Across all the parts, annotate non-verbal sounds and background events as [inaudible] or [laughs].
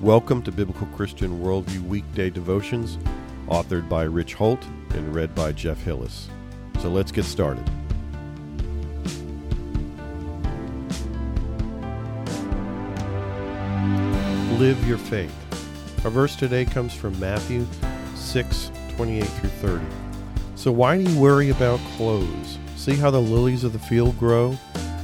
Welcome to Biblical Christian Worldview Weekday Devotions, authored by Rich Holt and read by Jeff Hillis. So let's get started. Live your faith. Our verse today comes from Matthew 6 28 through 30. So why do you worry about clothes? See how the lilies of the field grow?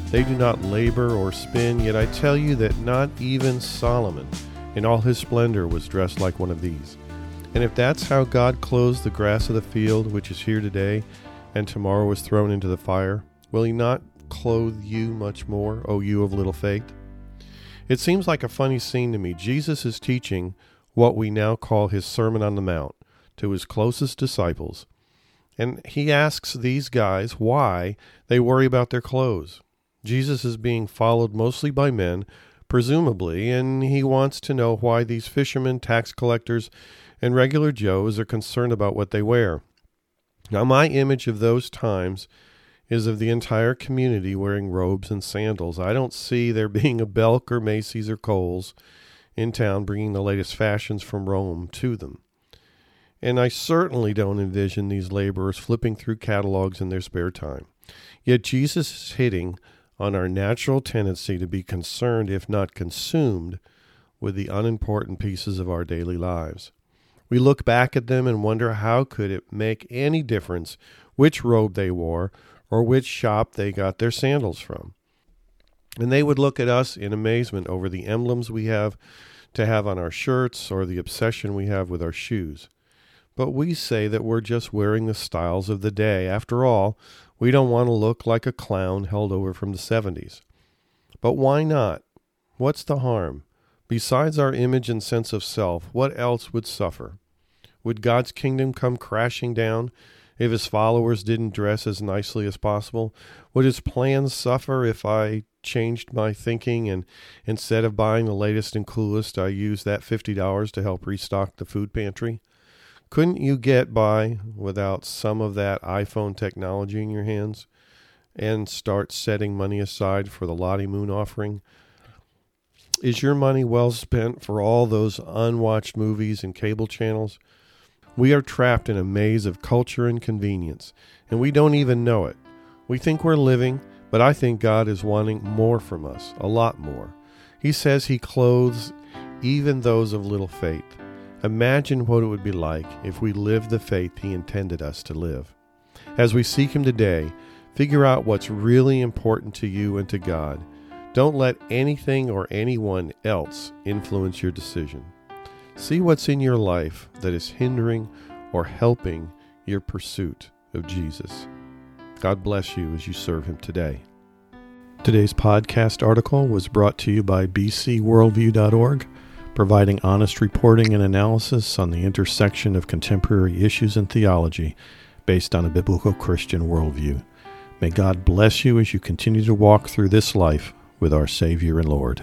They do not labor or spin, yet I tell you that not even Solomon in all his splendor was dressed like one of these. And if that's how God clothes the grass of the field, which is here today, and tomorrow is thrown into the fire, will he not clothe you much more, O you of little faith? It seems like a funny scene to me. Jesus is teaching what we now call his Sermon on the Mount to his closest disciples. And he asks these guys why they worry about their clothes. Jesus is being followed mostly by men presumably, and he wants to know why these fishermen, tax collectors, and regular Joes are concerned about what they wear. Now, my image of those times is of the entire community wearing robes and sandals. I don't see there [laughs] being a Belk or Macy's or Kohl's in town bringing the latest fashions from Rome to them. And I certainly don't envision these laborers flipping through catalogs in their spare time. Yet Jesus is hitting on our natural tendency to be concerned, if not consumed, with the unimportant pieces of our daily lives. We look back at them and wonder how could it make any difference which robe they wore or which shop they got their sandals from. And they would look at us in amazement over the emblems we have to have on our shirts or the obsession we have with our shoes. But we say that we're just wearing the styles of the day. After all, we don't want to look like a clown held over from the 70s. But why not? What's the harm? Besides our image and sense of self, what else would suffer? Would God's kingdom come crashing down if his followers didn't dress as nicely as possible? Would his plans suffer if I changed my thinking and instead of buying the latest and coolest, I used that $50 to help restock the food pantry? Couldn't you get by without some of that iPhone technology in your hands and start setting money aside for the Lottie Moon offering? Is your money well spent for all those unwatched movies and cable channels? We are trapped in a maze of culture and convenience, and we don't even know it. We think we're living, but I think God is wanting more from us, a lot more. He says He clothes even those of little faith. Imagine what it would be like if we lived the faith He intended us to live. As we seek Him today, figure out what's really important to you and to God. Don't let anything or anyone else influence your decision. See what's in your life that is hindering or helping your pursuit of Jesus. God bless you as you serve Him today. Today's podcast article was brought to you by bcworldview.org providing honest reporting and analysis on the intersection of contemporary issues and theology based on a biblical Christian worldview. May God bless you as you continue to walk through this life with our Savior and Lord.